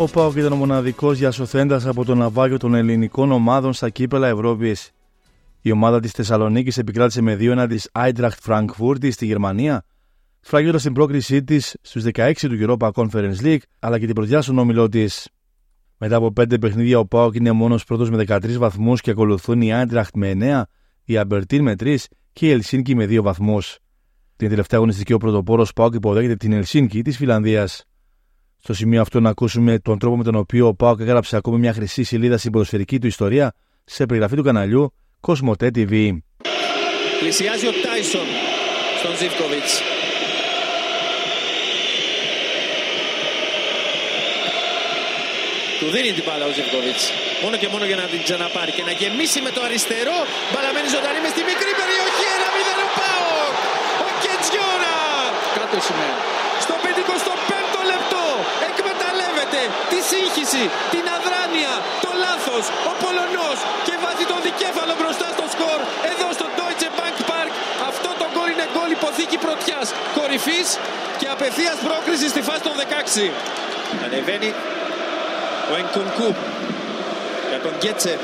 Ο Πάοκ ήταν ο μοναδικός διασωθέντας από το ναυάγιο των ελληνικών ομάδων στα κύπελα Ευρώπης. Η ομάδα της Θεσσαλονίκης επικράτησε με 2 έναντι της Eintracht Frankfurt στη Γερμανία, σφραγίζοντα την πρόκρισή της στους 16 του Europa Conference League αλλά και την πρωτιά στον όμιλό της. Μετά από 5 παιχνίδια, ο Πάοκ είναι μόνος πρώτος με 13 βαθμούς και ακολουθούν η Eintracht με 9, η Αμπερτίν με 3 και η Ελσίνκη με 2 βαθμούς. Την τελευταία αγωνιστική ο πρωτοπόρος Πάοκ υποδέχεται την Ελσίνκη της Φιλανδίας. Στο σημείο αυτό να ακούσουμε τον τρόπο με τον οποίο ο Πάοκ έγραψε ακόμη μια χρυσή σελίδα στην ποδοσφαιρική του ιστορία σε περιγραφή του καναλιού Κοσμοτέ TV. Πλησιάζει ο Τάισον στον Ζιβκοβιτς. Του δίνει την μπάλα ο Ζιβκοβιτς. Μόνο και μόνο για να την ξαναπάρει και να γεμίσει με το αριστερό. Μπαλαμένη ζωντανή με στη μικρή περιοχή. Ένα μηδέν ο Πάοκ. Ο Κετζιόνα. Κάτω σημαία. Στο 55ο λεπτό εκμεταλλεύεται τη σύγχυση, την αδράνεια, το λάθος, ο Πολωνός και βάζει τον δικέφαλο μπροστά στο σκορ εδώ στο Deutsche Bank Park. Αυτό το γκολ είναι γκολ υποθήκη πρωτιάς κορυφής και απευθείας πρόκριση στη φάση των 16. Ανεβαίνει ο Ενκουνκού για τον Γκέτσε.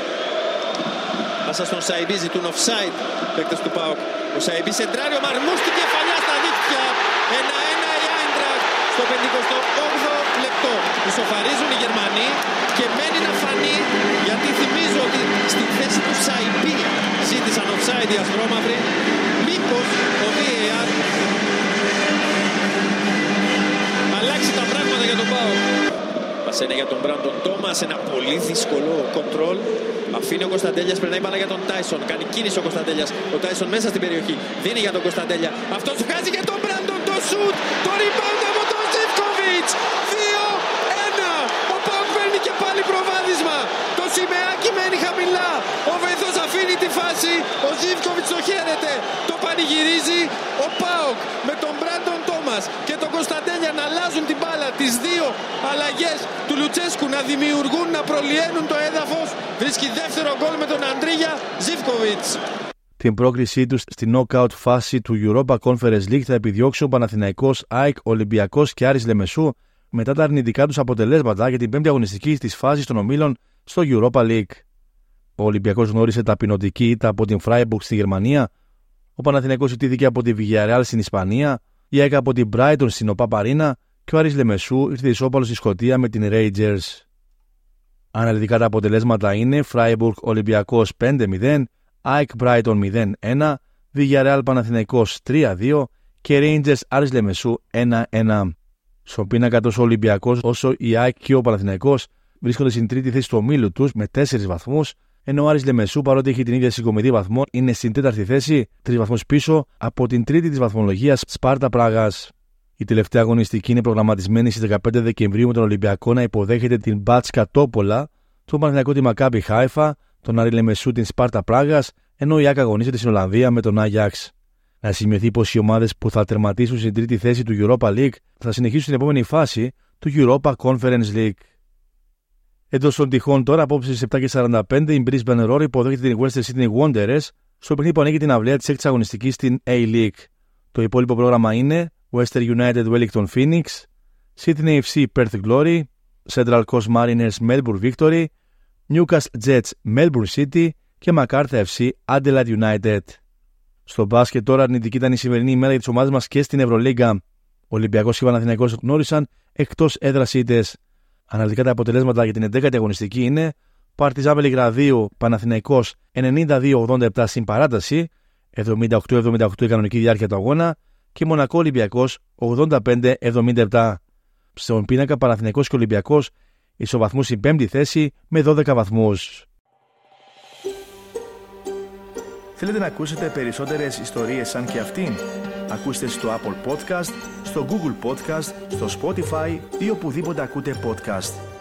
Πάσα στον Σαϊμπή ζητούν offside παίκτες του ΠΑΟΚ. Ο Σαϊμπή σεντράρει, ο Μαρμούς την κεφαλιά στα δίκτυα. Ένα-ένα η Άιντρακ στο 58ο λεπτό. Ισοφαρίζουν οι Γερμανοί και μένει να φανεί γιατί θυμίζω ότι στη θέση του Σαϊμπή ζήτησαν offside οι ασπρόμαυροι. Μήπως ο VAR αλλάξει τα πράγματα για τον ΠΑΟΚ. Πασένε για τον Μπράντον Τόμας. Ένα πολύ δύσκολο κοντρόλ. Αφήνει ο Κωνσταντέλιας, περνάει μπάλα για τον Τάισον. Κάνει κίνηση ο Κωνσταντέλιας. Ο Τάισον μέσα στην περιοχή. Δίνει για τον Κωνσταντέλια. Αυτός βγάζει για τον Μπράντον το σουτ. Το rebound από τον Ζιβκοβιτ. 2-1. Ο Πάουκ παίρνει και πάλι προβάδισμα. Το σημαίακι μένει χαμηλά. Ο Βεθό αφήνει τη φάση. Ο Ζιβκοβιτ το χαίρεται. Το πανηγυρίζει. Ο Πάουκ με τον Μπράντον Τόμας και τον Κωνσταντέλια να αλλάζουν την μπάλα. Τις δύο αλλαγές του Λουτσέσκου να δημιουργούν, να προλυαίνουν το έδαφος. Βρίσκει δεύτερο γκολ με τον Αντρίγια Ζιβκοβιτ. Την πρόκρισή τους στην knockout φάση του Europa Conference League θα επιδιώξει ο Παναθηναϊκός, ΑΕΚ, Ολυμπιακός και Άρης Λεμεσού μετά τα αρνητικά τους αποτελέσματα για την πέμπτη αγωνιστική της φάσης των ομίλων στο Europa League. Ο Ολυμπιακός γνώρισε ταπεινωτική ήττα από την Freiburg στη Γερμανία, ο Παναθηναϊκός ιτήθηκε από τη Villarreal στην Ισπανία, η ΑΕΚ από την Brighton στην Οπαπαρίνα και ο Άρης Λεμεσού ήρθε ισόπαλος στη Σκωτία με την Rangers. Αναλυτικά τα αποτελέσματα είναι Freiburg Ολυμπιακός 5-0, ΑΕΚ Brighton 0-1, Villarreal Παναθηναϊκός 3-2 και Rangers Άρης Λεμεσού 1-1. Στον πίνακα τόσο ο Ολυμπιακός όσο η ΑΕΚ και ο Παναθηναϊκός βρίσκονται στην τρίτη θέση του ομίλου τους με 4 βαθμούς, ενώ ο Άρης Λεμεσού παρότι έχει την ίδια συγκομιδή βαθμών είναι στην τέταρτη θέση, 3 βαθμούς πίσω από την τρίτη της βαθμολογίας Σπάρτα Πράγας. Η τελευταία αγωνιστική είναι προγραμματισμένη στις 15 Δεκεμβρίου με τον Ολυμπιακό να υποδέχεται την Μπάτσκα Τόπολα, τον Παναθηναϊκό τη Μακάμπι Χάιφα, τον Άρη Λεμεσού την Σπάρτα Πράγας, ενώ η Άκα αγωνίζεται στην Ολλανδία με τον Άγιαξ. Να σημειωθεί πως οι ομάδες που θα τερματίσουν στην τρίτη θέση του Europa League θα συνεχίσουν στην επόμενη φάση του Europa Conference League. Εντός των τυχών τώρα, απόψε στις 7.45, η Brisbane Roar υποδέχεται την Western Sydney Wanderers στο παιχνίδι που ανοίγει την αυλαία της 6 αγωνιστικής στην A-League. Το υπόλοιπο πρόγραμμα είναι Western United Wellington Phoenix, Sydney FC Perth Glory, Central Coast Mariners Melbourne Victory, Newcastle Jets Melbourne City και MacArthur FC Adelaide United. Στο μπάσκετ τώρα αρνητική ήταν η σημερινή ημέρα για τις ομάδες μας και στην Ευρωλίγκα. Ολυμπιακός και Παναθηναϊκός γνώρισαν εκτός έδρας ήττες. Αναλυτικά τα αποτελέσματα για την 11η αγωνιστική είναι Παρτιζά Βελιγραδίου Παναθηναϊκός 92-87 στην παράταση, 78-78 η κανονική διάρκεια του αγώνα και Μονακό Ολυμπιακός 85-77. Στον πίνακα Παναθηναϊκός και Ολυμπιακός ισοβαθμούς στην πέμπτη θέση με 12 βαθμούς. Θέλετε να ακούσετε περισσότερες ιστορίες σαν και αυτήν; Ακούστε στο Apple Podcast, στο Google Podcast, στο Spotify ή οπουδήποτε ακούτε podcast.